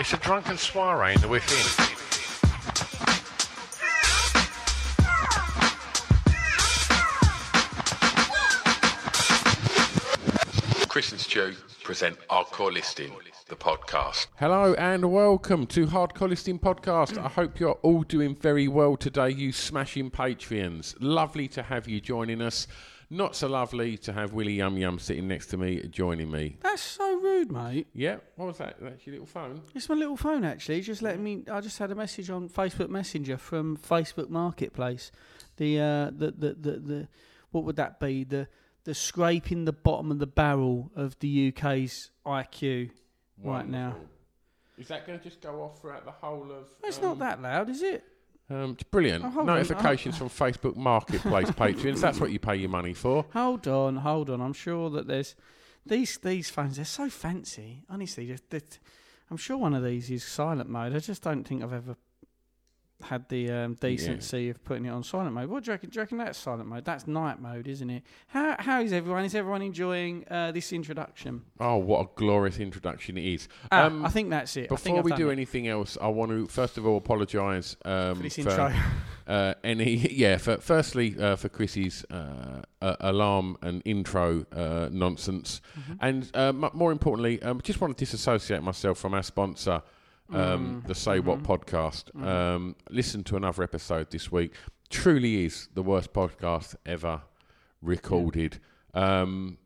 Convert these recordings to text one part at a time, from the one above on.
It's a drunken soiree in the within. Chris and Stu present Hardcore Listing, the podcast. Hello and welcome to Hardcore Listing Podcast. I hope you're all doing very well today, you smashing Patreons. Lovely to have you joining us. Not so lovely to have Willie Yum Yum sitting next to me, joining me. That's so rude, mate. Yeah, what was that? That's your little phone? It's my little phone actually. Just letting me. I just had a message on Facebook Messenger from Facebook Marketplace. The uh, the, the the the what would that be? The the scraping the bottom of the barrel of the UK's IQ right now. Is that going to just go off throughout the whole of. It's um, not that loud, is it? Um, it's brilliant. Oh. Notifications from Facebook Marketplace Patreons. That's what you pay your money for. Hold on, hold on. I'm sure that there's these these phones. They're so fancy. Honestly, they're, they're- I'm sure one of these is silent mode. I just don't think I've ever had the um, decency of putting it on silent mode. What do you reckon? Do you reckon that's silent mode? That's night mode, isn't it? How how is everyone? Is everyone enjoying uh, this introduction? Oh, what a glorious introduction it is. Ah, Um, I think that's it. I Before we do it anything else, I want to first of all apologise um, for this intro. uh, any yeah. For, firstly, uh, for Chrissy's uh, uh, alarm and intro uh, nonsense, Mm-hmm. and uh, m- more importantly, um, just want to disassociate myself from our sponsor, Mm. um, the Say What Mm-hmm. podcast. Um, listen to another episode this week. Truly is the worst podcast ever recorded. Um,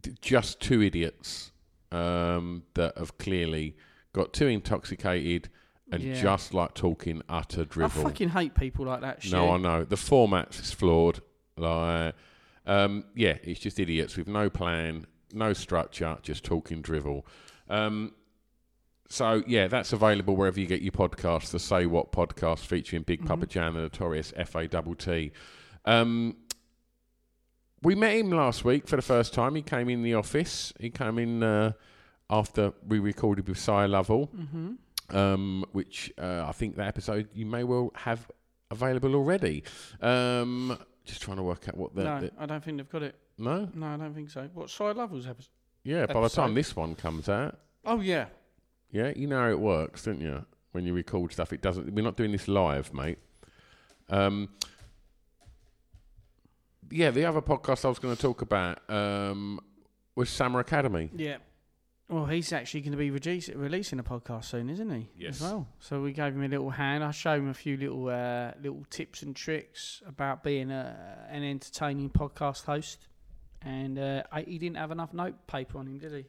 d- just two idiots um, that have clearly got too intoxicated and Yeah. just like talking utter drivel. I fucking hate people like that. Shit. no, I know the format is flawed. Like, um, yeah, it's just idiots with no plan, no structure, just talking drivel. Um, so yeah, that's available wherever you get your podcasts. The Say What podcast featuring Big Papa Jan, the notorious F A double T. Um, we met him last week for the first time. He came in the office. He came in uh, after we recorded with Sire Lovell, Mm-hmm. um, which uh, I think that episode you may well have available already. Um, just trying to work out what the, no, the I don't think they've got it. no, No, I don't think so. What side levels have? yeah. By the time this one comes out, Oh yeah. Yeah, you know how it works, don't you? When you record stuff, it doesn't. We're not doing this live, mate. Um, yeah, the other podcast I was going to talk about um, was Summer Academy. Yeah. Well, he's actually going to be release, releasing a podcast soon, isn't he? Yes. As well. So we gave him a little hand. I showed him a few little uh, little tips and tricks about being a, an entertaining podcast host, and uh, I, he didn't have enough note paper on him, did he?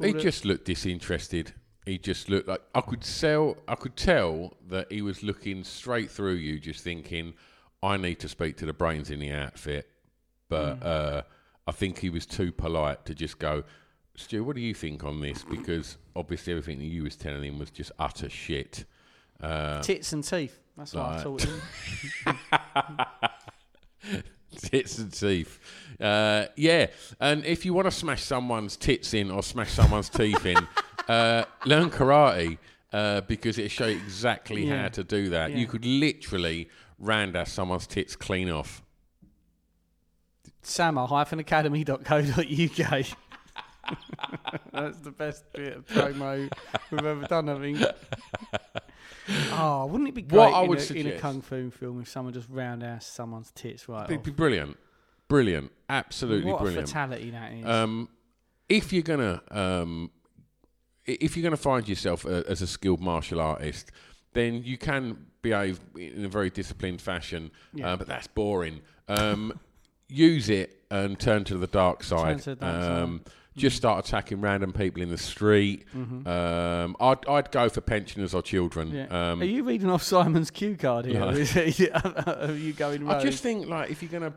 He just looked disinterested. He just looked like I could sell. I could tell that he was looking straight through you, just thinking, "I need to speak to the brains in the outfit." But uh, I think he was too polite to just go, "Stu, what do you think on this?" Because obviously everything that you was telling him was just utter shit. Uh, tits and teeth. That's what I taught him. tits and teeth. Uh, yeah, and if you want to smash someone's tits in or smash someone's teeth in, uh, learn karate uh, because it'll show you exactly Yeah. how to do that. Yeah. You could literally roundhouse someone's tits clean off. Sama-academy.co.uk. That's the best bit of promo we've ever done, I think. Oh, wouldn't it be great What I in, would a, in a kung fu film if someone just roundhouse someone's tits right It'd off? be brilliant. Brilliant, absolutely what brilliant. a fatality that is. Um, if you're gonna um, if you're gonna find yourself a, as a skilled martial artist, then you can behave in a very disciplined fashion. Yeah. Uh, but that's boring. Um, use it and turn to the dark side. to the dark side. um, Just start attacking random people in the street. Um, I'd, I'd go for pensioners or children. Mm-hmm. yeah. Um, Are you reading off Simon's cue card here? No. Are you going rogue? I just think like if you're gonna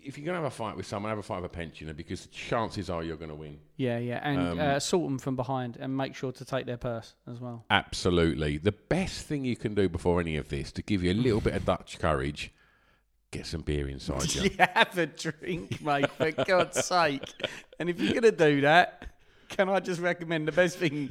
if you're gonna have a fight with someone, have a fight with a pensioner because the chances are you're gonna win. yeah, yeah, and um, uh, assault them from behind and make sure to take their purse as well. Absolutely. The best thing you can do before any of this to give you a little bit of Dutch courage, get some beer inside you. Have a drink, mate, for God's sake. And if you're going to do that, can I just recommend the best thing,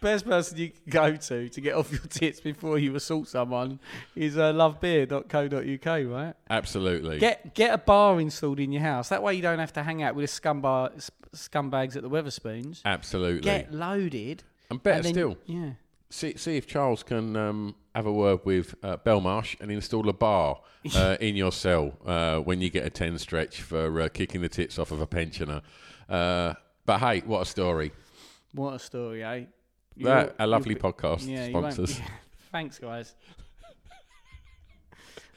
best person you can go to to get off your tits before you assault someone is uh, lovebeer.co.uk, right? Absolutely. Get get a bar installed in your house. That way you don't have to hang out with the scumbar, scumbags at the Wetherspoons. Absolutely. Get loaded. and better and then- still, Yeah. see, see if Charles can um, have a word with uh, Belmarsh and install a bar uh, in your cell uh, when you get a 10 stretch for uh, kicking the tits off of a pensioner. Uh, but hey, what a story. What a story, eh? That, a lovely be- podcast Yeah, sponsors. yeah. Thanks, guys.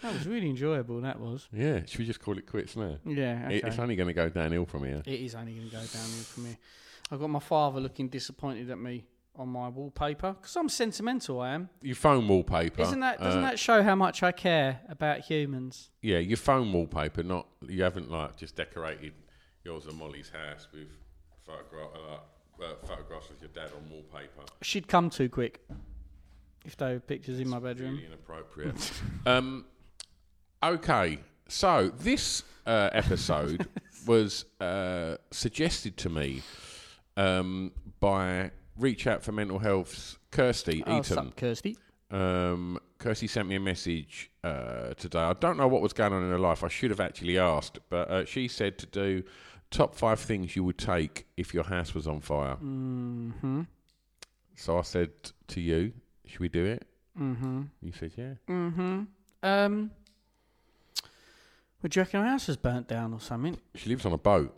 that was really enjoyable. That was. Yeah, should we just call it quits now? Yeah, okay. It- It's only going to go downhill from here. It is only going to go downhill from here. I've got my father looking disappointed at me on my wallpaper because I'm sentimental. I am. Your phone wallpaper. Isn't that? Doesn't uh, that show how much I care about humans? Yeah, your phone wallpaper. Not you haven't like just decorated yours and Molly's house with photograph, uh, uh, photographs of your dad on wallpaper. She'd come too quick if they were pictures in my bedroom. Really inappropriate. um, okay, so this uh, episode was uh, suggested to me um, by Reach Out for Mental Health's Kirsty Oh, Eaton. sup, Kirsty. Um, Kirsty sent me a message uh, today. I don't know what was going on in her life. I should have actually asked, but uh, she said to do top five things you would take if your house was on fire. Mm-hmm. So I said to you, should we do it? Mm-hmm. You said, yeah. Mm-hmm. Um. Would you reckon our house is burnt down or something? She lives on a boat.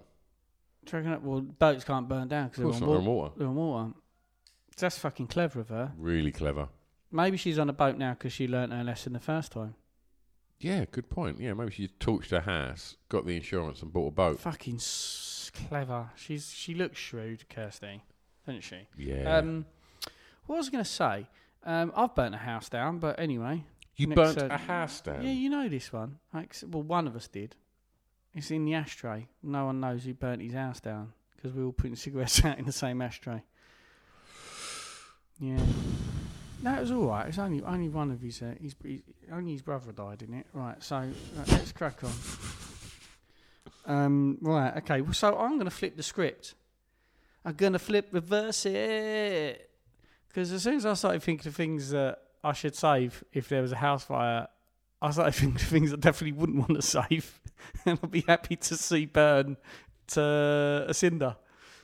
Do you reckon well, boats can't burn down because Of they're, course on not, wa- on water. they're on water. That's fucking clever of her. Really clever. Maybe she's on a boat now because she learnt her lesson the first time. Yeah, good point. Yeah, maybe she torched her house, got the insurance, and bought a boat. Fucking s- clever. She's she looks shrewd, Kirsty, doesn't she? Yeah. Um, what was I going to say? Um, I've burnt a house down, but anyway. you next, burnt uh, a house down. Yeah, you know this one. Like, well, one of us did. It's in the ashtray. No one knows who burnt his house down because we were all putting cigarettes out in the same ashtray. Yeah. No, it was all right. It's only only one of his, uh, his, only his brother died in it. Right. So right, let's crack on. Um. Right. Okay. Well, so I'm going to flip the script. I'm going to flip reverse it because as soon as I started thinking of things that I should save if there was a house fire, I started thinking of things I definitely wouldn't want to save, and I'd be happy to see burn to a cinder.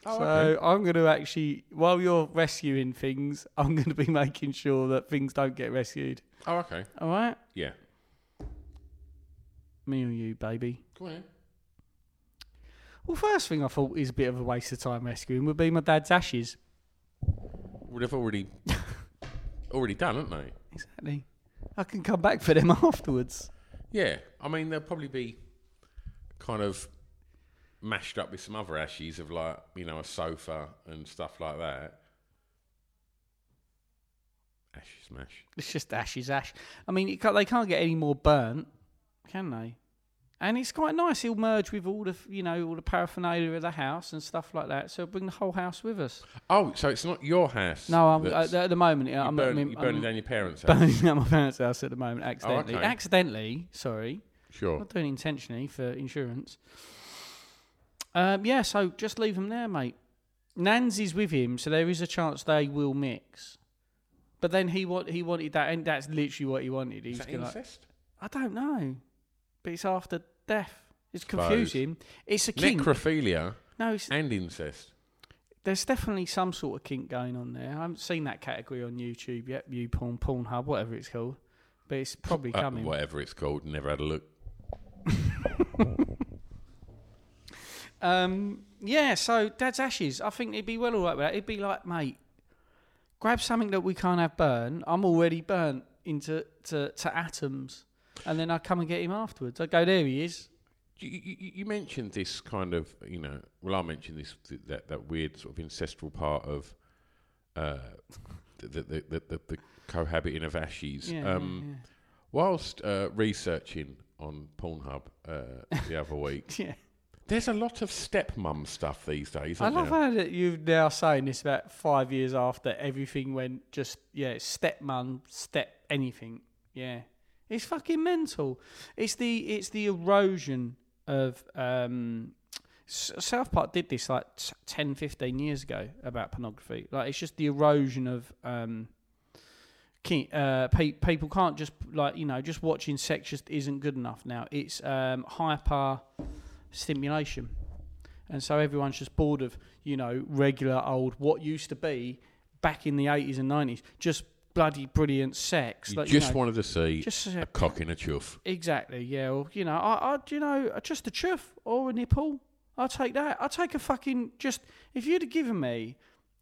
Oh, so okay. I'm going to actually, while you're rescuing things, I'm going to be making sure that things don't get rescued. Oh, okay. All right, Yeah. me or you, baby. Go. Well, first thing I thought is a bit of a waste of time rescuing would be my dad's ashes. Well, they've already already done, haven't they? Exactly. I can come back for them afterwards. Yeah. I mean, they'll probably be kind of mashed up with some other ashes of like you know a sofa and stuff like that. Ash smash. It's just ashes, ash. I mean, can't, they can't get any more burnt, can they? And it's quite nice. He'll merge with all the, you know, all the paraphernalia of the house and stuff like that. So bring the whole house with us. Oh, so it's not your house? No, I'm at the moment. I'm, burn, you're burning I'm down your parents' house. burning at my parents' house at the moment, oh, accidentally. okay. Accidentally, sorry, Sure. not doing it intentionally for insurance. Um, yeah, so just leave them there, mate. Nans is with him, so there is a chance they will mix. But then he want he wanted that, and that's literally what he wanted. He's Is that gonna, incest? I don't know, but it's after death. It's Suppose. confusing. It's a kink. Necrophilia no, it's, and incest. there's definitely some sort of kink going on there. I haven't seen that category on YouTube yet. You porn, Pornhub, whatever it's called, but it's probably Uh, coming. whatever it's called. Never had a look. Um, yeah, so Dad's Ashes, I think he'd be well all right with that. He'd be like, mate, grab something that we can't have burn. I'm already burnt into to, to atoms. And then I come and get him afterwards. I go, there he is. You, you, you mentioned this kind of, you know, well, I mentioned this th- that that weird sort of ancestral part of uh, the, the, the, the, the, cohabiting of ashes. Yeah, um, yeah, Whilst uh, researching on Pornhub uh, the other week, yeah. There's a lot of stepmum stuff these days. I love there? how that you're now saying this about five years after everything went just yeah stepmom step anything yeah it's fucking mental. It's the it's the erosion of um, South Park did this like t- 10, 15 years ago about pornography. Like it's just the erosion of um, uh, pe- people can't just like you know just watching sex just isn't good enough now. It's um, hyper stimulation, and so everyone's just bored of you know regular old what used to be back in the eighties and nineties just bloody brilliant sex. You like, just you know, wanted to see just a cock in a chuff. Exactly, yeah. Or, you know, I, I, you know, just a chuff or a nipple. I'll take that. I'll take a fucking just. If you'd have given me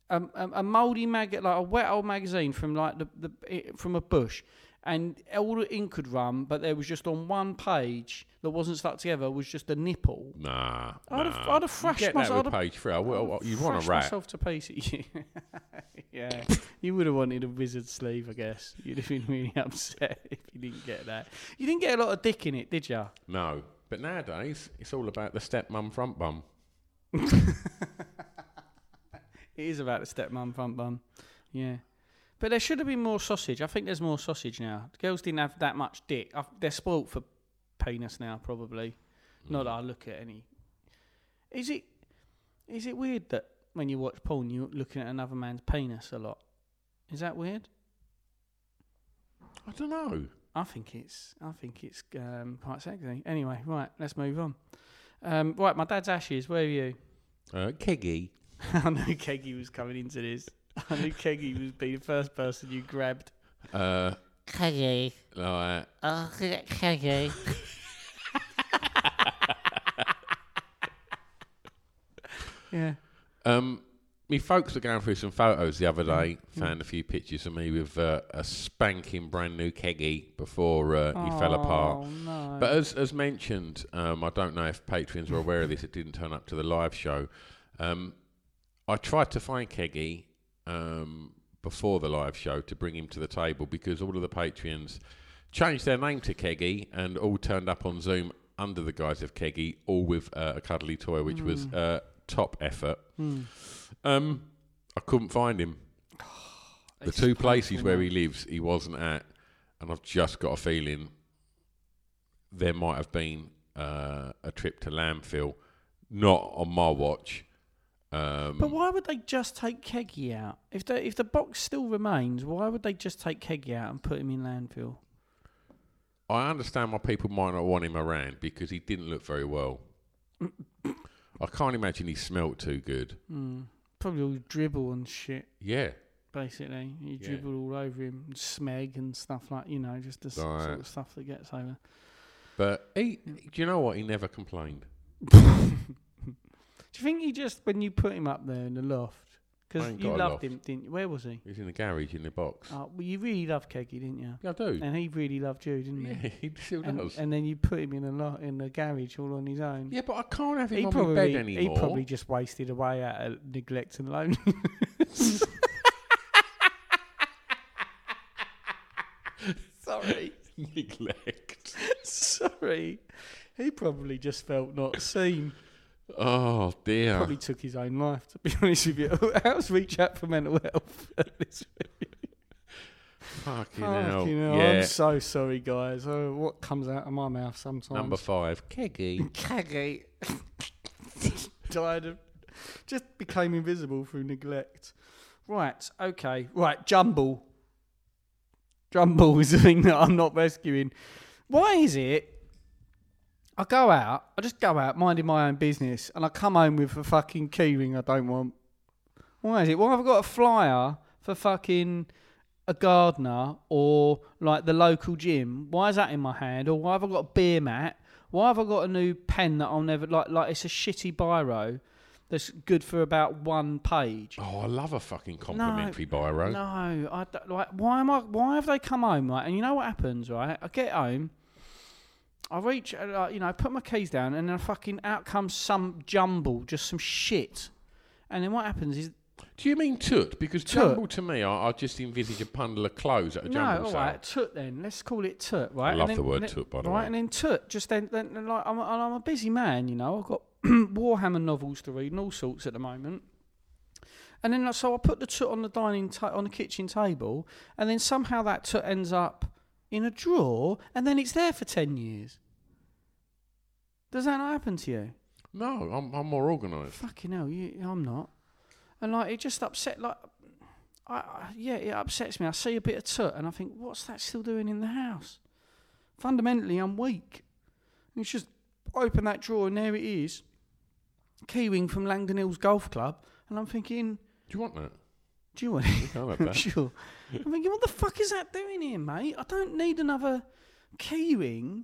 a, a, a mouldy maggot, like a wet old magazine from like the, the it, from a bush, and all the ink had run, but there was just on one page that wasn't stuck together was just a nipple. Nah, I'd have- nah. I'd have You thrashed get that myself- with I'd page three. I will- you want a rat? myself to pieces. yeah, you would have wanted a wizard sleeve, I guess. You'd have been really upset if you didn't get that. You didn't get a lot of dick in it, did you? No, but nowadays it's all about the stepmum front bum. It is about the stepmom front bum. Yeah. But there should have been more sausage. I think there's more sausage now. The girls didn't have that much dick. i they're spoilt for penis now, probably. Not that I look at any. Is it is it weird that when you watch porn you're looking at another man's penis a lot? Is that weird? I don't know. I think it's I think it's um, quite sexy. Anyway, right, let's move on. Um, right, my dad's ashes. Where are you? Uh, Keggy. I knew Keggy was coming into this. I knew Keggy was be the first person you grabbed. Uh, Keggy. like, Oh, Keggy. Yeah. um, me folks were going through some photos the other Mm, day. Found a few pictures of me with uh, a spanking brand new Keggy before uh, he fell apart. Oh no. But as as mentioned, um, I don't know if patrons were aware of this. It didn't turn up to the live show. Um, I tried to find Keggy um, before the live show to bring him to the table because all of the patrons changed their name to Keggy and all turned up on Zoom under the guise of Keggy, all with uh, a cuddly toy, which was uh, top effort. Um, I couldn't find him. the It's two places where he lives, he wasn't at, and I've just got a feeling there might have been uh, a trip to landfill, not on my watch. Um, But why would they just take Keggy out? If the if the box still remains, why would they just take Keggy out and put him in landfill? I understand why people might not want him around because he didn't look very well. I can't imagine he smelt too good. Probably all dribble and shit. Yeah, Basically, he Yeah. dribbled all over him, and smeg and stuff like you know, just the s- sort of stuff that gets over. but he, do you know what? He never complained. Do you think he just when you put him up there in the loft I because ain't you got a loved loft. him, didn't you? Where was he? He's in the garage in the box. Oh, well, you really loved Keggy, didn't you? yeah, I do. And he really loved you, didn't he? Yeah, he still And, does. and then you put him in a lot in the garage all on his own. yeah, but I can't have him he on probably my bed he anymore. probably just wasted away out of neglect and loneliness. Sorry, neglect. sorry. He probably just felt not seen. Oh dear. Probably took his own life. To be honest with you, how's reach out for mental health? Fucking hell. Hell, Yeah. I'm so sorry, guys. Oh, what comes out of my mouth sometimes? Number five, Keggy. Keggy died of just became invisible through neglect. Right, okay. Right, Jumble. Jumble is the thing that I'm not rescuing. Why is it I go out, I just go out minding my own business and I come home with a fucking keyring I don't want. Why is it? Why have I got a flyer for fucking a gardener or like the local gym? Why is that in my hand? Or why have I got a beer mat? Why have I got a new pen that I'll never like? Like it's a shitty biro that's good for about one page. Oh, I love a fucking complimentary biro. No, I like. Why am I? Why have they come home? Right, and you know what happens, right? I get home. I reach, uh, you know, I put my keys down, and then fucking out comes some jumble, just some shit. And then what happens is, Do you mean toot? Because Toot. jumble to me, I, I just envisage a bundle of clothes at a no, jumble all sale. right, toot then. Let's call it toot, right? And love then- the word then- toot, by the right, way. and then toot. Just then, then then, like, I'm, a, I'm a busy man, you know. I've got Warhammer novels to read and all sorts at the moment. And then, like, so I put the toot on the dining ta- on the kitchen table, and then somehow that toot ends up in a drawer, and then it's there for ten years. Does that not happen to you? No, I'm, I'm more organised. Fucking hell, you, I'm not. And like it just upset like I, I yeah, it upsets me. I see a bit of toot and I think, what's that still doing in the house? Fundamentally I'm weak. And it's just open that drawer and there it is. Keyring from Langdon Hills Golf Club and I'm thinking, Do you want that? Do you want it? Sure. I'm thinking, what the fuck is that doing here, mate? I don't need another keyring.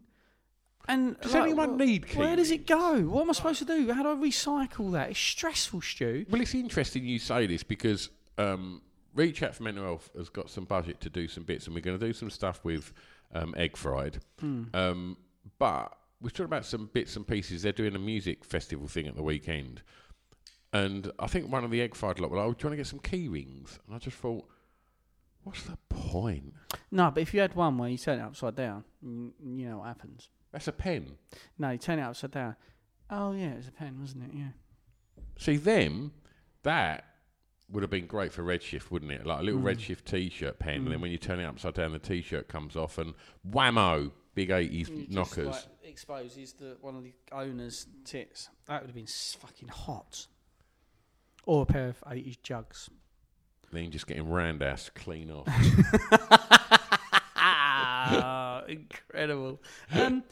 And Does anyone wh- need Where does it go? What am I supposed to do? How do I recycle that? It's stressful, Stu. Well, it's interesting you say this because um, Reach Out for Mental Health has got some budget to do some bits, and we're going to do some stuff with um, Egg Fried. Hmm. Um, but we're talking about some bits and pieces. They're doing a music festival thing at the weekend. And I think one of the Egg Fried lot, well, oh, do you want to get some key rings? And I just thought, what's the point? No, but if you had one where you turn it upside down, you, you know what happens. That's a pen. No, you turn it upside down. Oh yeah, it was a pen, wasn't it? Yeah. See, them, that would have been great for Redshift, wouldn't it? Like a little Mm. Redshift t-shirt pen, and then when you turn it upside down, the t-shirt comes off, and whammo, big 80s knockers. exposes the one of the owner's tits. That would have been fucking hot. Or a pair of eighties jugs. Then just getting roundhouse clean off. Ah, incredible. Um,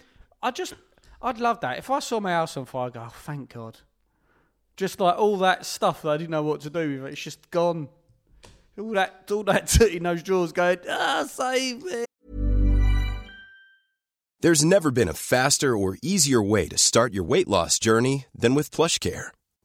I just, I'd love that. If I saw my house on fire, I'd go, oh, thank God. Just like all that stuff that I didn't know what to do with, it's just gone. All that, all that tit in those drawers going, ah, save me. There's never been a faster or easier way to start your weight loss journey than with PlushCare.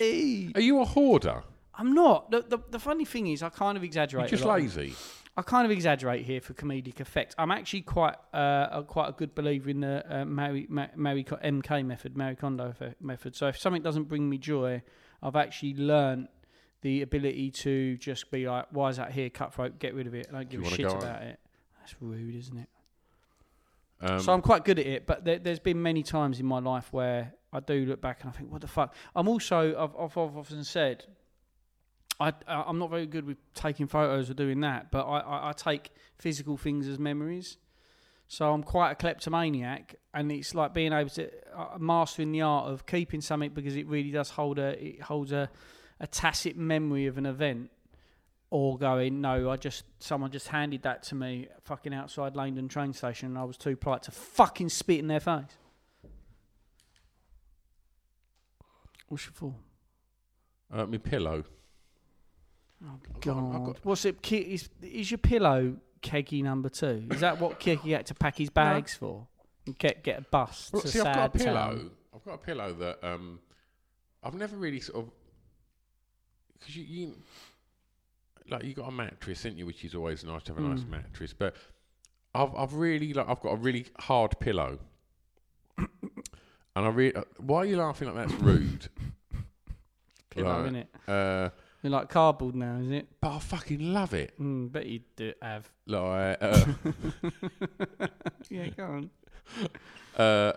Are you a hoarder? I'm not. The, the, the funny thing is, I kind of exaggerate. You're just a lot. lazy. I kind of exaggerate here for comedic effect. I'm actually quite uh, a, quite a good believer in the uh, Mary, Ma- Mary Co- MK method, Mary Kondo fe- method. So if something doesn't bring me joy, I've actually learnt the ability to just be like, "Why is that here? Cutthroat, get rid of it. I don't give you a wanna shit go about it." That's rude, isn't it? Um, so I'm quite good at it, but there, there's been many times in my life where I do look back and I think, "What the fuck?" I'm also I've, I've, I've often said. I- I'm not very good with taking photos or doing that, but I, I, I take physical things as memories. So I'm quite a kleptomaniac, and it's like being able to uh, mastering the art of keeping something because it really does hold a it holds a, a tacit memory of an event, or going no, I just someone just handed that to me fucking outside Laindon train station, and I was too polite to fucking spit in their face. What's it for? Uh, my pillow. Oh I've God! got- I've got- What's it? Ki- Is, is your pillow keggy number two? Is that what Keggy had to pack his bags for? And get get a bus Well, to see, I've got a pillow. Town? I've got a pillow that um, I've never really sort of because you, you like you got a mattress, ain't you? Which is always nice to have a nice Mm. mattress. But I've I've really like I've got a really hard pillow, and I really why are you laughing like that's rude? Pillow, Like, innit? Uh, You're like cardboard now, is it? but I fucking love it. Mm, bet you do have. Like, uh, yeah, go on. uh,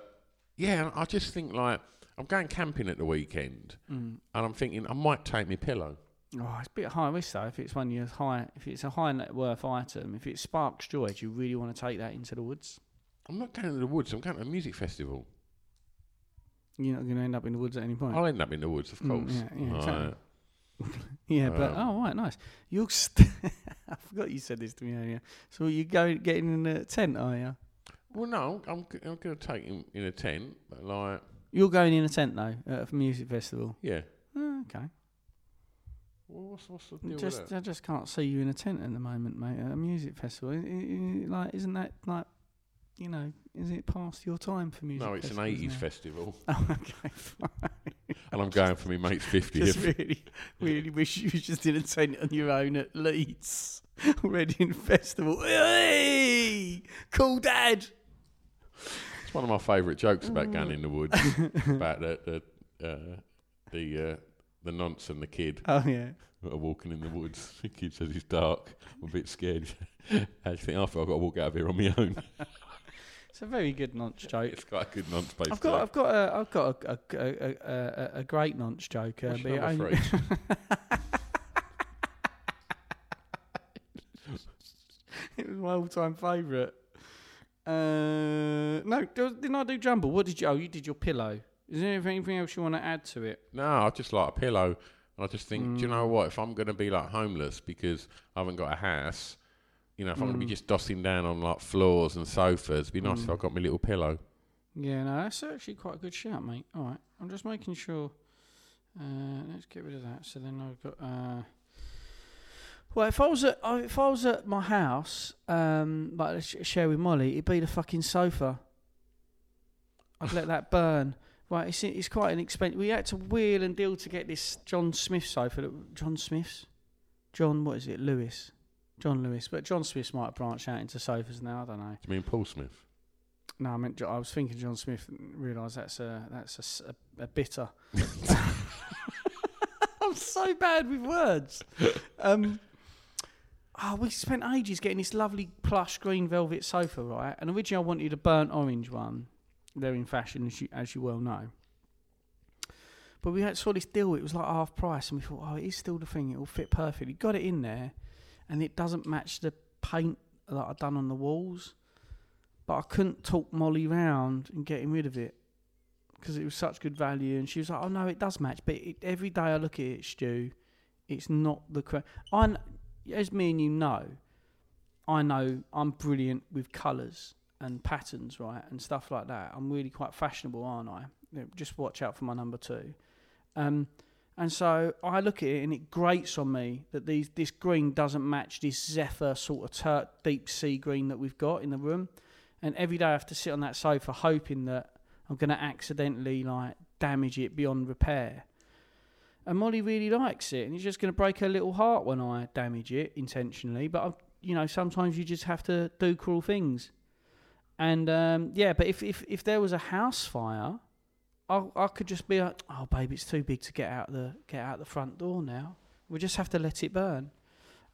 yeah, I just think like I'm going camping at the weekend, Mm. and I'm thinking I might take my pillow. Oh, it's a bit high risk though. If it's one of your high, if it's a high net worth item, if it sparks joy, do you really want to take that into the woods? I'm not going to the woods. I'm going to a music festival. You're not going to end up in the woods at any point. I'll end up in the woods, of Mm, course. yeah, yeah, exactly. Yeah, but Um, oh right, nice. You're. St- I forgot you said this to me earlier. So you going getting in a tent, are you? Well, no, I'm g- I'm going to take him in a tent, but like, You're going in a tent though at a music festival. yeah. Oh, okay. Well, what's what's the deal Just with that? I just can't see you in a tent at the moment, mate. At a music festival, I- I- I- like isn't that like, you know, is it past your time for music? No, it's an festivals '80s now? festival, Oh, okay, fine. and I'm going for my mate's 50th. Just really, really wish you was just in a tent on your own at Leeds, Reading Festival. Hey, cool dad. It's one of my favourite jokes about going in the woods, about the the uh, the uh, the nonce and the kid Oh yeah. are walking in the woods. The kid says it's dark. I'm a bit scared. How do you think I feel? I've got to walk out of here on my own. It's a very good nonce joke. it's quite a good nonce based I've got, I've got, a, I've got a, a, a, a, a, great nonce joke. Uh, What's but it only- it was my all-time favourite. Uh, no, didn't I do jumble? What did you? Oh, you did your pillow. Is there anything else you want to add to it? No, I just like a pillow. And I just think, do you Mm. know what? If I'm going to be like homeless because I haven't got a house, you know, if I'm going to be Mm. just dossing down on like floors and sofas, it'd be nice if Mm. I got my little pillow. Yeah, no, that's actually quite a good shout, mate. All right, I'm just making sure. Uh, let's get rid of that. So then I've got. Uh, well, if I was at if I was at my house, um, like share with Molly, it'd be the fucking sofa. I'd let that burn. Right, it's it's quite an expensive. We had to wheel and deal to get this John Smith sofa. That, John Smith's, John, what is it? Lewis, John Lewis. But John Smith's might branch out into sofas now. I don't know. Do you mean Paul Smith? No, I meant I was thinking John Smith. and Realised that's a that's a a, a bitter. I'm so bad with words. Um, oh, we spent ages getting this lovely plush green velvet sofa, right? And originally I wanted a burnt orange one. They're in fashion, as you, as you well know. But we had saw this deal. It was like half price, and we thought, oh, it is still the thing. It will fit perfectly. Got it in there, and it doesn't match the paint that I've done on the walls but I couldn't talk Molly round and getting rid of it because it was such good value. And she was like, "Oh no, it does match." But it, every day I look at it, Stu, it's not the correct. I, as me and you know, I know I'm brilliant with colours and patterns, right, and stuff like that. I'm really quite fashionable, aren't I? Yeah, Just watch out for my number two. Um, and so I look at it and it grates on me that these this green doesn't match this Zephyr sort of tur- deep sea green that we've got in the room. And every day I have to sit on that sofa hoping that I'm going to accidentally like damage it beyond repair. And Molly really likes it, and it's just going to break her little heart when I damage it intentionally. But I, you know, sometimes you just have to do cruel things. And um, yeah, but if, if if there was a house fire, I I could just be like, oh babe, it's too big to get out the get out the front door now. We just have to let it burn.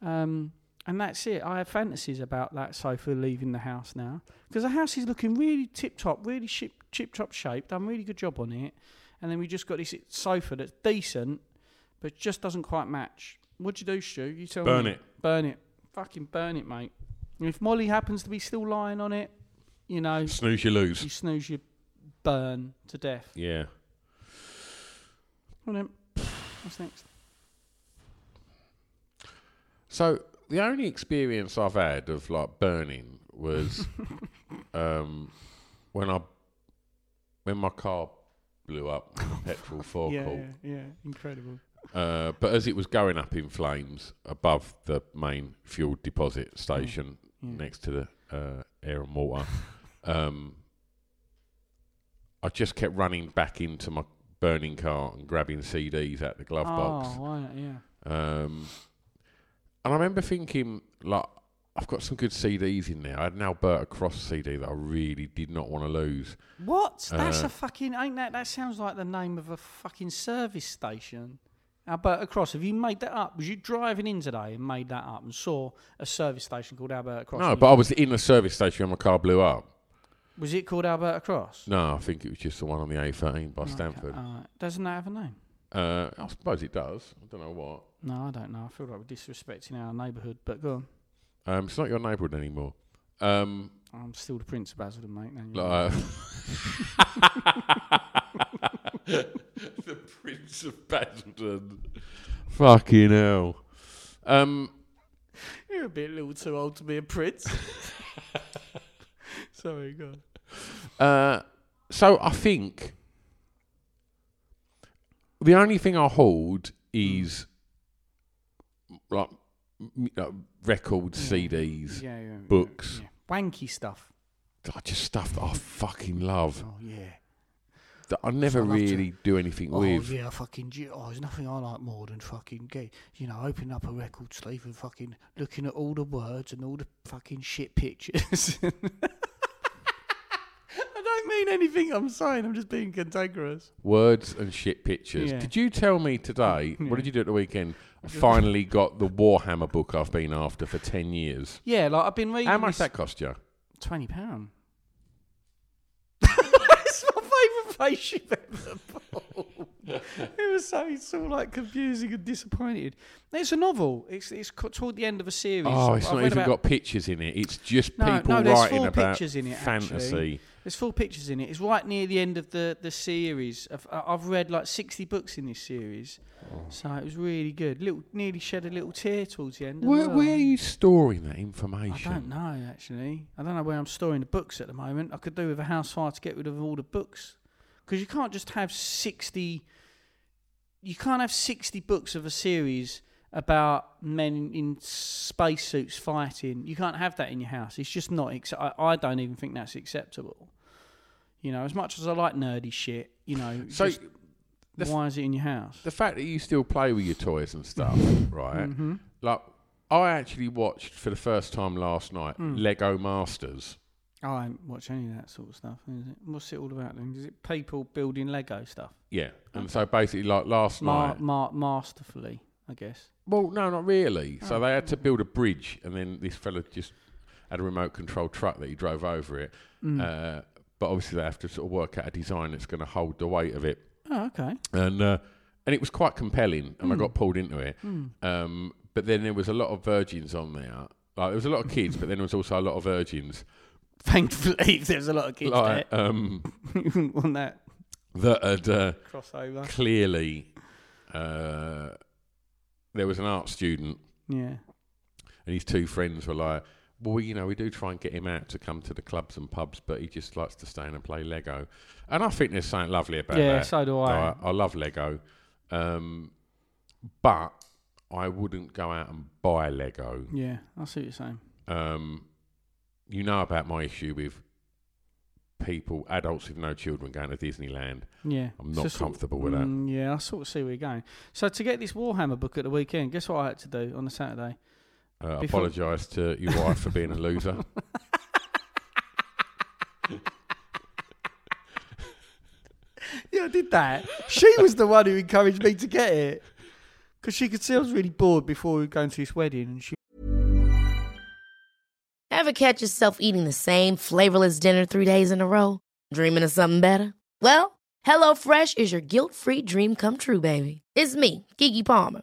Um, and that's it. I have fantasies about that sofa leaving the house now because the house is looking really tip top, really chip chip top shape. Done a really good job on it, and then we just got this sofa that's decent, but just doesn't quite match. What'd you do, Stu? You tell Burn me. it. Burn it. Fucking burn it, mate. And if Molly happens to be still lying on it, you know, Snooze, you lose. you snooze, you burn to death. Yeah. Well, then, what's next? So the only experience I've had of like burning was um, when I when my car blew up. petrol forecourt. yeah, yeah, incredible. Uh, but as it was going up in flames above the main fuel deposit station next to the uh, air and water, um, I just kept running back into my burning car and grabbing CDs out the glove box. Oh, not? Yeah. Um, and I remember thinking, like, I've got some good CDs in there. I had an Alberta Cross CD that I really did not want to lose. What? That's Uh, a fucking. Ain't that? That sounds like the name of a fucking service station. Alberta Cross. Have you made that up? Was you driving in today and made that up and saw a service station called Alberta Cross? No, but I was in a service station when my car blew up. Was it called Alberta Cross? No, I think it was just the one on the A13 by Stanford. alright. Doesn't that have a name? Uh, I suppose it does. I don't know what. No, I don't know. I feel like we're disrespecting our neighbourhood, but go on. Um, it's not your neighbourhood anymore. Um, I'm still the Prince of Basildon, mate. No, you're like, the Prince of Basildon. Fucking hell. Um, You're a bit little too old to be a prince. Sorry, go on. Uh, so I think the only thing I hold is like m- uh, records, CDs, Yeah, yeah, books, yeah. Wanky stuff. I just stuff that I fucking love. Oh, yeah. That I never love to- really do anything Oh with. yeah, fucking. Oh, there's nothing I like more than fucking get you know opening up a record sleeve and fucking looking at all the words and all the fucking shit pictures. I don't mean anything I'm saying. I'm just being cantankerous. Words and shit pictures. Yeah. Did you tell me today? What did you do at the weekend? I finally got the Warhammer book I've been after for ten years. Yeah, like I've been reading. How much this- that cost you? Twenty pound. it's my favourite face you've ever pulled. it was so it's all like confusing and disappointed. It's a novel. It's it's co- toward the end of a series. Oh, it's I've not read even about- got pictures in it. It's just No, people no, there's writing full about pictures in it. fantasy. There's full pictures in it. It's right near the end of the the series. I've, I've read like 60 books in this series, Oh. so it was really good. Little, nearly shed a little tear towards the end. Where, well. where are you storing that information? I don't know actually. I don't know where I'm storing the books at the moment. I could do with a house fire to get rid of all the books, because you can't just have 60. You can't have 60 books of a series about men in spacesuits fighting. You can't have that in your house. It's just not. Ex- I, I don't even think that's acceptable. You know, as much as I like nerdy shit, you know, So, just the f- why is it in your house? The fact that you still play with your toys and stuff, right? Mm-hmm. Like, I actually watched for the first time last night Hmm. Lego Masters. Oh, I don't watch any of that sort of stuff. Is it? What's it all about then? Is it people building Lego stuff? Yeah, and so basically, like last Mar- night. mar- masterfully, I guess. Well, no, not really. Oh. So they had to build a bridge, and then this fella just had a remote control truck that he drove over it. Mm. Uh, but obviously, they have to sort of work out a design that's going to hold the weight of it. Oh, okay. and uh, and it was quite compelling, and I Hmm. got pulled into it. Um, but then there was a lot of virgins on there. Like there was a lot of kids, but then there was also a lot of virgins. Thankfully, there's a lot of kids Like um, there. you wouldn't want that that had uh, crossover. clearly uh, there was an art student, Yeah. and his two friends were like. Well, you know, we do try and get him out to come to the clubs and pubs, but he just likes to stay in and play Lego. And I think there's something lovely about Yeah, that. Yeah, so do I. I, I love Lego, um, but I wouldn't go out and buy Lego. Yeah, I see what you're saying. Um, you know about my issue with people, adults with no children, going to Disneyland. Yeah. I'm not sort- comfortable with that. Mm, yeah, I sort of see where you're going. So to get this Warhammer book at the weekend, guess what I had to do on the Saturday? Uh, Before- Apologise to your wife for being a loser. Yeah, I did that. she was the one who encouraged me to get it. Because she could see I was really bored before we were going to this wedding. And she Ever catch yourself eating the same flavorless dinner three days in a row? Dreaming of something better? Well, HelloFresh is your guilt free dream come true, baby. It's me, Keke Palmer.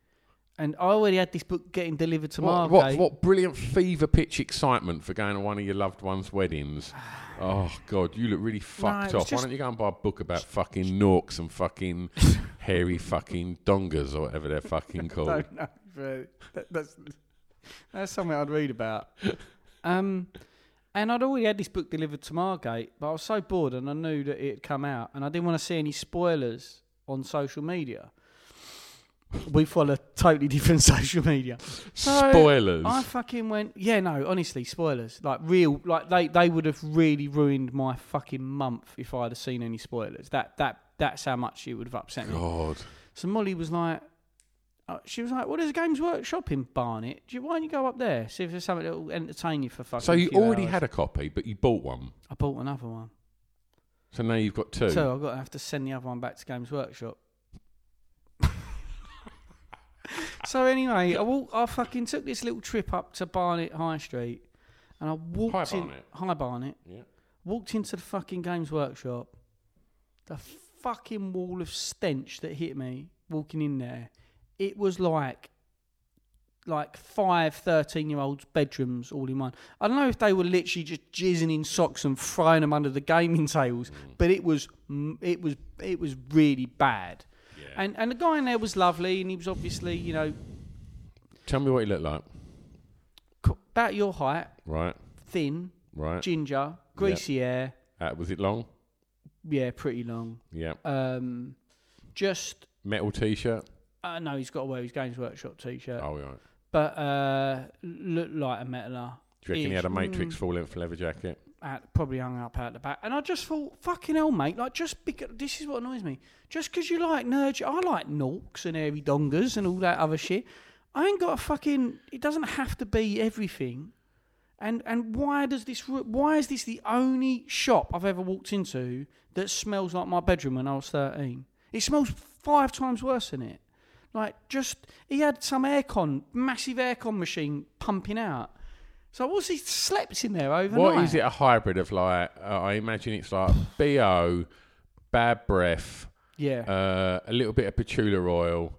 And I already had this book getting delivered to What, Margate. what, what brilliant fever pitch excitement for going to one of your loved ones' weddings. Oh, God, you look really fucked was off. Why just- don't you go and buy a book about fucking norks and fucking hairy fucking dongas or whatever they're fucking called? don't know. but that, that's that's something I'd read about. Um, and I'd already had this book delivered to Margate, but I was so bored and I knew that it had come out, and I didn't want to see any spoilers on social media. We follow totally different social media. So Spoilers. I fucking went, yeah, no, honestly, spoilers. Like real, like they, they would have really ruined my fucking month if I'd have seen any spoilers. That that that's how much it would have upset me. God. So Molly was like, uh, she was like, "Well, there's a Games Workshop in Barnet. Do you, why don't you go up there? See if there's something that will entertain you for fucking." So you already hours." had a copy, but you bought one. I bought another one. So now you've got two. So I've got to have to send the other one back to Games Workshop. So anyway, I walk, I fucking took this little trip up to Barnet High Street, and I walked High in Barnet? High Barnet. Yeah. Walked into the fucking Games Workshop. The fucking wall of stench that hit me walking in there. It was like like five 13 year olds' bedrooms all in one. I don't know if they were literally just jizzing in socks and throwing them under the gaming tables, Mm. but it was it was it was really bad. And and the guy in there was lovely, and he was obviously you know Tell me what he looked like. about your height, Right. thin, Right. ginger, greasy hair, Uh, was it long? yeah, pretty long. Yeah. Um, just Metal t-shirt. uh, no, he's got to wear his Games Workshop t-shirt, Oh, right. but uh, looked like a metaler. Do you reckon he had a Matrix full-length leather jacket? Out, probably hung up out the back. And I just thought, fucking hell, mate, like, just because, this is what annoys me. Just because you like nerds, I like Norks and Airy Dongas and all that other shit. I ain't got a fucking, it doesn't have to be everything. And and why does this, why is this the only shop I've ever walked into that smells like my bedroom when I was 13? It smells five times worse than it. Like, just, he had some aircon, massive aircon machine pumping out. So what's he slept in there overnight? What is it? A hybrid of like? Uh, I imagine it's like bo, bad breath, Yeah. uh, a little bit of patchouli oil,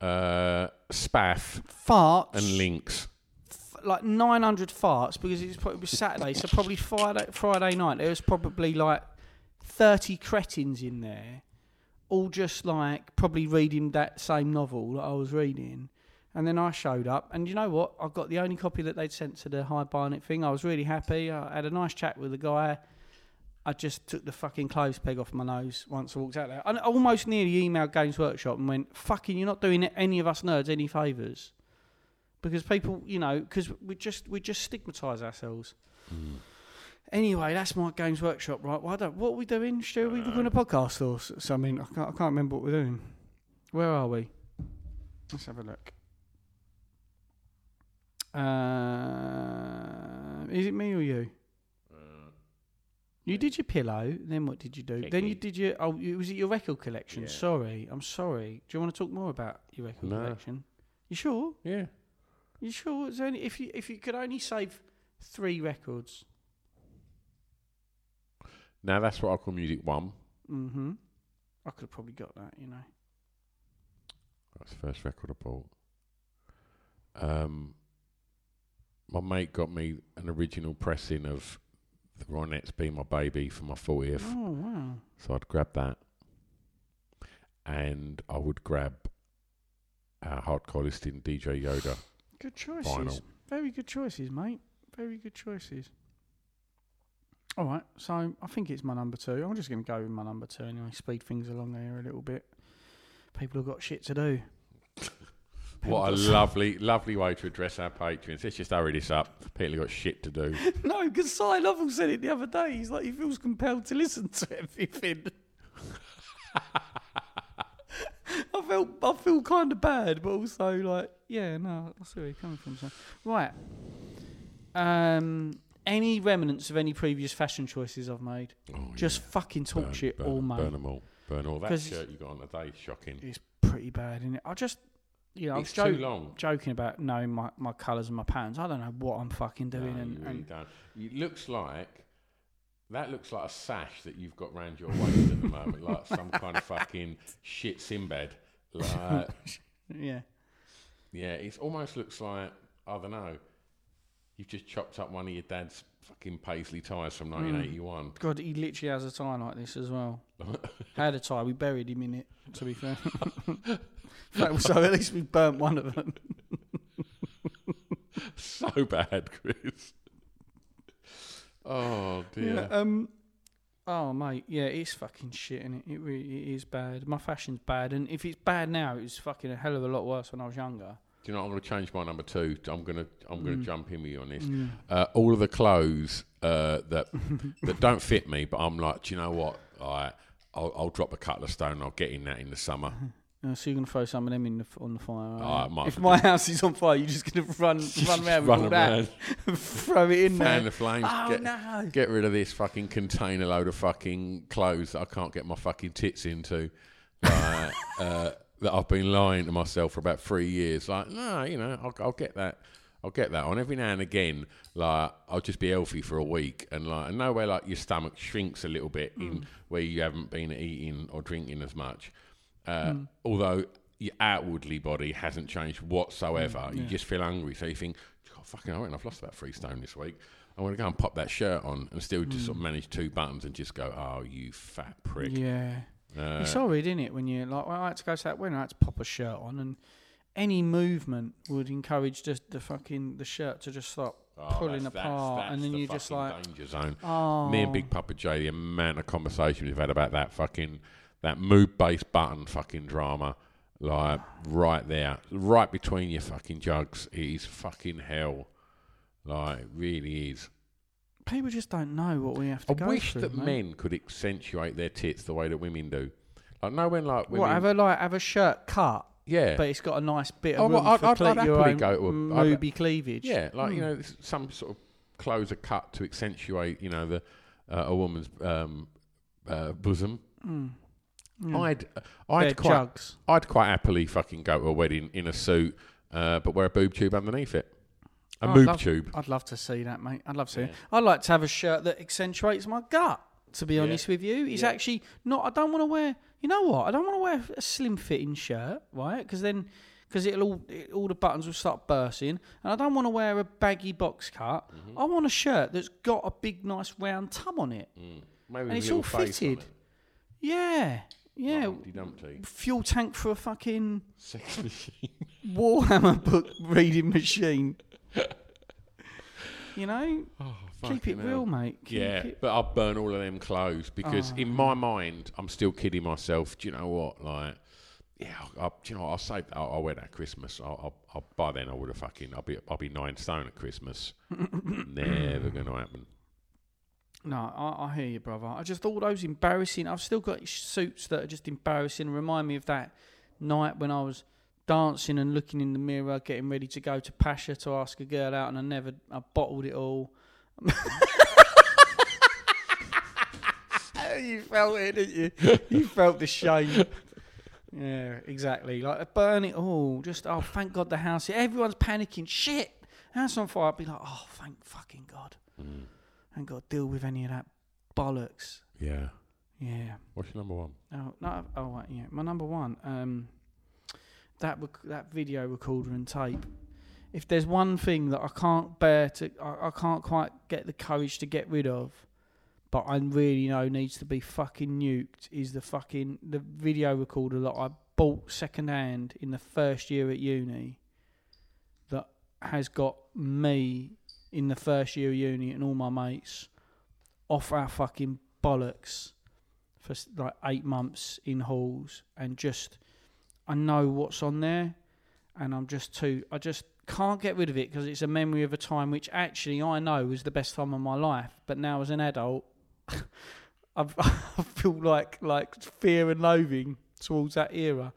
uh, spaff, farts and Lynx. f- like 900 farts because it was, probably, it was Saturday, so probably Friday Friday night. There was probably like 30 cretins in there, all just like probably reading that same novel that I was reading. And then I showed up, and you know what? I got the only copy that they'd sent to the High Barnet thing. I was really happy. I had a nice chat with the guy. I just took the fucking clothes peg off my nose once I walked out there. I almost nearly emailed Games Workshop and went, "Fucking, you're not doing any of us nerds any favours." because people, you know, because we just we just stigmatise ourselves. Hmm. Anyway, that's my Games Workshop, right? Well, I don't, what are we doing? Stu? Are we doing a uh. podcast or something? I can't, I can't remember what we're doing. Where are we? Let's have a look. Uh, is it me or you? You did your pillow. Then what did you do? Then you did your. Oh, you- was it your record collection? Yeah. Sorry, I'm sorry. Do you want to talk more about your record No. collection? You sure? Yeah. You sure? It's only if you if you could only save three records. Now that's what I call music one. Mm-hmm. I could have probably got that, you know. That's the first record I bought. Um, my mate got me an original pressing of the Ronettes Be My Baby for my 40th. Oh wow! So I'd grab that. And I would grab our hardcore listing DJ Yoda. Good choices. Vinyl. Very good choices, mate. Very good choices. All right, so I think it's my number two. I'm just going to go with my number two anyway. Speed things along here a little bit. People have got shit to do. What a lovely, lovely way to address our patrons. Let's just hurry this up. People have got shit to do. no, because Cy Lovell said it the other day. He's like, he feels compelled to listen to everything. I felt I feel kind of bad, but also like, yeah, no, I see where you're coming from. So. Right. Um, any remnants of any previous fashion choices I've made? Oh, Just yeah. fucking talk burn, shit burn, all, mate. Burn them all. Burn all. that shirt you got on today shocking. It's pretty bad, isn't it? I just, you know, I was It's jo- too long. joking about knowing my, my colours and my patterns. I don't know what I'm fucking doing. No, and, you really and don't. It looks like that looks like a sash that you've got round your waist at the moment, like some kind of fucking shit Sinbad. Like, yeah. yeah, it almost looks like I don't know. You've just chopped up one of your dad's fucking paisley ties from hmm. 1981. God, he literally has a tie like this as well. Had a tie. We buried him in it. To be fair, so at least we burnt one of them. so bad, Chris. Oh dear. Yeah, um, oh mate, yeah, it's fucking shit, and it? it really it is bad. My fashion's bad, and if it's bad now, it was fucking a hell of a lot worse when I was younger. Do you know? what? I'm going to change my number two. I'm going to I'm going to Mm. jump in with you on this. Mm. Uh, all of the clothes uh, that that don't fit me, but I'm like, do you know what? I I'll, I'll drop a couple of stone. and I'll get in that in the summer. Uh, so you're gonna throw some of them in the, on the fire? Oh, I you? might if my house is on fire, you're just gonna run run around with Run all around. that, throw it in Fan there. the flames. Oh get, no! get rid of this fucking container load of fucking clothes that I can't get my fucking tits into. Like, uh, that I've been lying to myself for about three years. Like, no, you know, I'll, I'll get that. I'll get that on every now and again. Like, I'll just be healthy for a week, and like, and nowhere like your stomach shrinks a little bit in where you haven't been eating or drinking as much. Uh, Mm. Although your outwardly body hasn't changed whatsoever, Mm, you just feel hungry. So you think, oh, fucking, I reckon I've lost about three stone this week. I want to go and pop that shirt on and still just sort of manage two buttons and just go, oh, you fat prick. Yeah. Uh, it's horrid, isn't it? When you like, well, I had to go to that wedding, I had to pop a shirt on, and any movement would encourage just the fucking the shirt to just stop Oh, pulling that's- that's- apart, that's and then the you're just like, danger zone. Oh, Me and Big Papa J, the amount of conversation we've had about that fucking that mood based button fucking drama, like right there, right between your fucking jugs, it is fucking hell. Like it really is. people just don't know what we have to do. I go wish through. that mate. men could accentuate their tits the way that women do. Like no when like women, What have a like have a shirt cut, yeah, but it's got a nice bit of Oh, well, room I'd- for I'd- cle- I'd your happily own go to a- I'd- moody cleavage. Yeah, like you Hmm. know, s- some sort of clothes are cut to accentuate, you know, the uh, a woman's um, uh, bosom. Mm. I'd I'd They're quite jugs. I'd quite happily fucking go to a wedding in a suit, uh, but wear a boob tube underneath it. A I'd boob love- tube. I'd love to see that, mate. I'd love to see it. I'd like to have a shirt that accentuates my gut. To be honest with you, it's actually not. I don't want to wear. You know what? I don't want to wear a slim fitting shirt, right? Because then, because it'll all it, all the buttons will start bursting, and I don't want to wear a baggy box cut. Mm-hmm. I want a shirt that's got a big, nice round tum on it, Maybe and with it's a all face on fitted. it. Yeah, yeah. Humpty Dumpty. Fuel tank for a fucking Sex machine. Warhammer book reading machine. you know, Oh, keep it fucking real, hell. mate. Keep yeah, it- but I'll burn all of them clothes because Oh, in my mind, I'm still kidding myself. Do you know what? Like, yeah, I'll, I'll, do you know what? I'll say I'll, I'll wear that at Christmas. I'll, I'll, I'll, by then I would have fucking I'll be I'll be nine stone at Christmas. Never going to happen. No, I, I hear you, brother. I just all those embarrassing. I've still got suits that are just embarrassing. Remind me of that night when I was dancing and looking in the mirror, getting ready to go to Pasha to ask a girl out, and I never, I bottled it all. you felt it, didn't you? You felt the shame. Yeah, exactly. Like burn it all. Just oh, thank God the house. Everyone's panicking. Shit, house on fire. I'd be like, oh, thank fucking God. I ain't got to deal with any of that bollocks. Yeah. Yeah. What's your number one? Oh no. Oh right, yeah. My number one. Um, that rec- that video recorder and tape. If there's one thing that I can't bear to, I, I can't quite get the courage to get rid of, but I really know needs to be fucking nuked, is the fucking the video recorder that I bought second hand in the first year at uni. That has got me in the first year of uni and all my mates off our fucking bollocks for like eight months in halls and just I know what's on there and I'm just too I just can't get rid of it because it's a memory of a time which actually I know was the best time of my life but now as an adult I've, I feel like like fear and loathing towards that era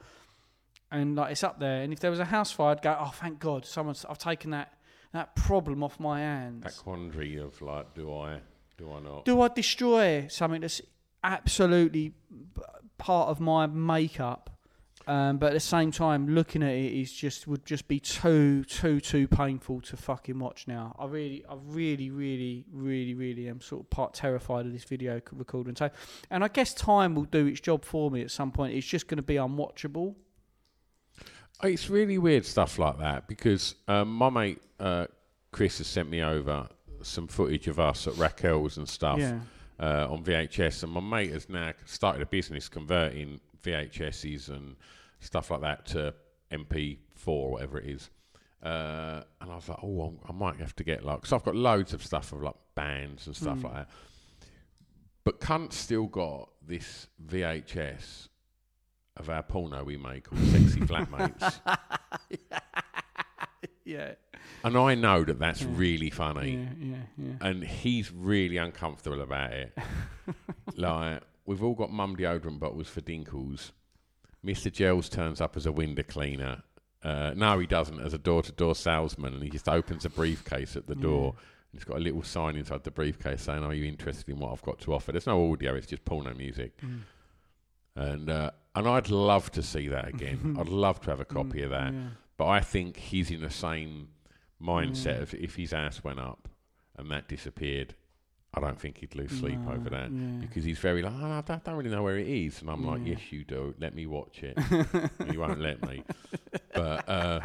and like it's up there. And if there was a house fire, I'd go, oh, thank God, someone's. I've taken that that problem off my hands. That quandary of like, do I, do I not? Do I destroy something that's absolutely part of my makeup? Um, but at the same time, looking at it is just would just be too, too, too painful to fucking watch. Now, I really, I really, really, really, really am sort of part terrified of this video recording. So, and I guess time will do its job for me at some point. It's just going to be unwatchable. It's really weird stuff like that because um, my mate uh, Chris has sent me over some footage of us at Raquel's and stuff Yeah. uh, on VHS, and my mate has now started a business converting VHSs and stuff like that to MP4 or whatever it is. Uh, and I was like, oh, I might have to get like, so I've got loads of stuff of like bands and stuff Mm. like that. But Cunt's still got this VHS of our porno we make called Sexy Flatmates. Yeah. And I know that that's Yeah. really funny. Yeah, yeah, yeah. And he's really uncomfortable about it. like, we've all got mum deodorant bottles for Dinkles. Mr. Gels turns up as a window cleaner. Uh, no, he doesn't, as a door to door salesman. And he just opens a briefcase at the door. And it's got a little sign inside the briefcase saying, Are you interested in what I've got to offer? There's no audio, it's just porno music. Mm. And uh, and I'd love to see that again. I'd love to have a copy of that. yeah. But I think he's in the same mindset Yeah. of if his ass went up and that disappeared, I don't think he'd lose sleep No, over that yeah. because he's very like, oh, I don't, really know where it is, and I'm like, yes, you do. Let me watch it. you won't let me. But uh,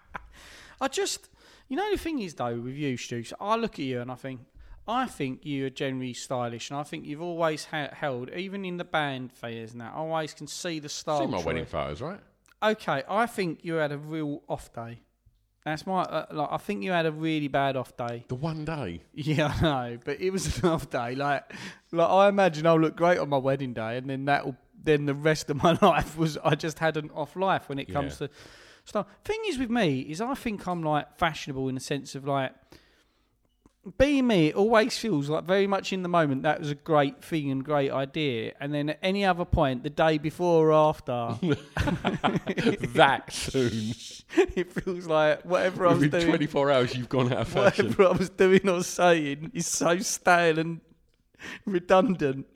I just, you know, the thing is though with you, Stu. so I look at you and I think, I think you are generally stylish, and I think you've always ha- held, even in the band fairs and that, I always can see the style. see my choice. wedding photos, right? Okay, I think you had a real off day. That's my uh, like. I think you had a really bad off day. The one day. Yeah, I know, but it was an off day. Like, like I imagine I'll look great on my wedding day, and then that will. Then the rest of my life was I just had an off life when it comes Yeah. to stuff. Thing is with me is I think I'm like fashionable in the sense of like being me. It always feels like very much in the moment that was a great thing and great idea, and then at any other point, the day before or after, that soon. it feels like whatever I was Within doing. 24 hours, you've gone out of fashion. whatever I was doing or saying is so stale and redundant.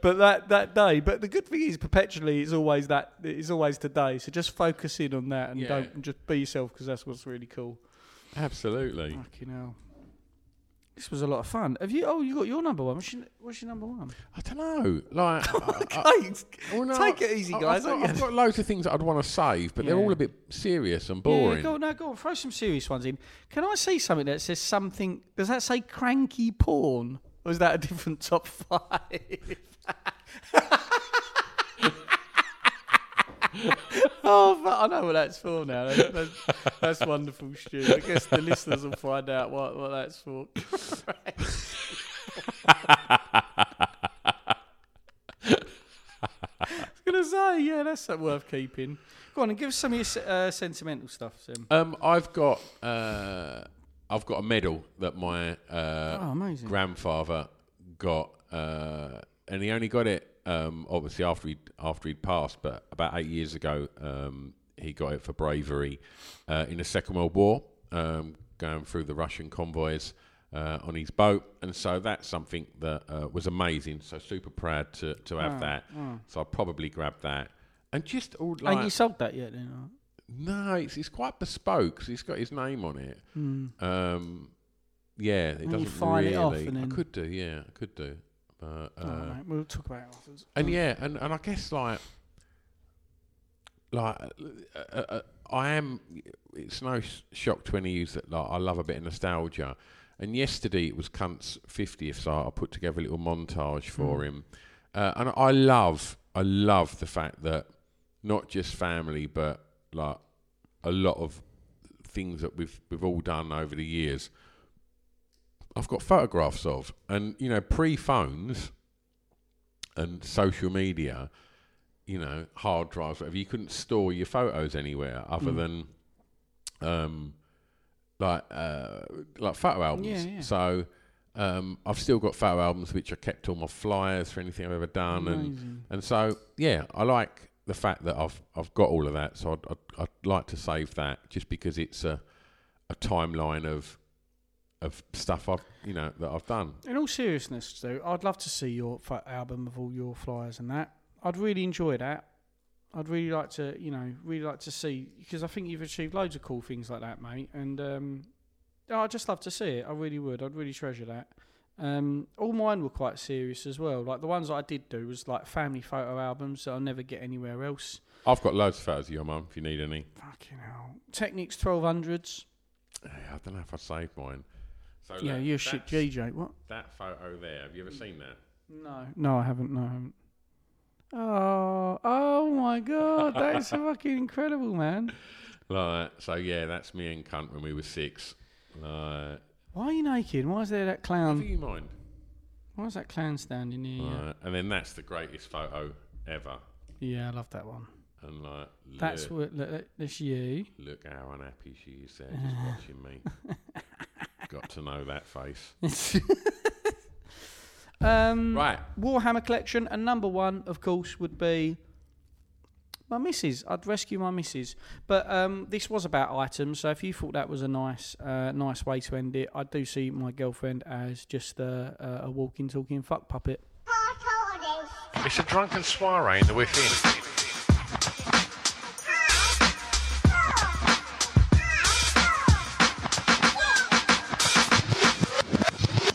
But that that day, but the good thing is perpetually it's always that it's always today. So just focus in on that and Yeah. don't just be yourself because that's what's really cool. Absolutely. Fucking hell. This was a lot of fun. Have you? Oh, you got your number one. What's your, what's your number one? I don't know. Like, I- Okay, well, no, take it easy, I- guys. I've got, I've got loads of things that I'd want to save, but they're all a bit serious and boring. Yeah, go no, go on. Throw some serious ones in. Can I see something that says something? Does that say cranky porn? Or is that a different top five? oh, but I know what that's for now. That's, that's, that's wonderful, Stu. I guess the listeners will find out what, what that's for. I was going to say, yeah, that's worth keeping. Go on and give us some of your uh, sentimental stuff, Sim. Um, I've got uh, I've got a medal that my uh, Oh, grandfather got, uh, and he only got it um, obviously after he after he'd passed, but about eight years ago, um, he got it for bravery uh, in the Second World War, um, going through the Russian convoys. Uh, on his boat, and so that's something that uh, was amazing. So super proud to, to have Oh, that. oh. So I probably grabbed that, and just all like Ain't you sold that yet, then? or- no, it's, it's quite bespoke 'cause it's got his name on it. Hmm. Um, yeah, it And doesn't file really. it off and I could do, yeah, I could do. But, uh, we'll talk about it afterwards. and yeah, and, and I guess like, like, uh, uh, uh, I am. It's no sh- shock to any of you that like I love a bit of nostalgia. And yesterday it was Cunt's fiftieth, so I put together a little montage for Mm. him. Uh, and I love, I love the fact that not just family, but like a lot of things that we've we've all done over the years. I've got photographs of, and you know, pre phones and social media, you know, hard drives, whatever. You couldn't store your photos anywhere other Mm. than, um, like uh, like photo albums. Yeah, yeah. So. Um, I've still got photo albums which I kept all my flyers for anything I've ever done, and Amazing. and so yeah, I like the the fact that I've I've got all of that, so I'd, I'd, I'd like to save that just because it's a a timeline of of stuff I've you know that I've done. In all seriousness, though, I'd love to see your f- album of all your flyers and that. I'd really enjoy that. I'd really like to, you know, really like to see because I think you've achieved loads of cool things like that, mate. And um, oh, I'd just love to see it. I really would. I'd really treasure that. Um, all mine were quite serious as well. Like the ones that I did do was like family photo albums that I'll never get anywhere else. I've got loads of photos of your mum if you need any. Fucking hell. Technics 1200s. Yeah, I don't know if I saved mine. So Yeah, look, you're a shit GJ. What? That photo there. Have you ever seen that? No. No, I haven't. No, I haven't. Oh, oh my god, that's fucking incredible, man. Like, so yeah, that's me and cunt when we were six. Like, Why are you naked? Why is there that clown? never you mind. Why is that clown standing here? Like, and then that's the greatest photo ever. Yeah, I love that one. And like, That's what. Look, that's you. look how unhappy she is there, just watching me. Got to know that face. Um, Right. Warhammer collection, and number one, of course, would be my missus. I'd rescue my missus. But um, this was about items, so if you thought that was a nice, uh, nice way to end it, I do see my girlfriend as just a, a, a walking, talking fuck puppet. It's a drunken soiree in the within.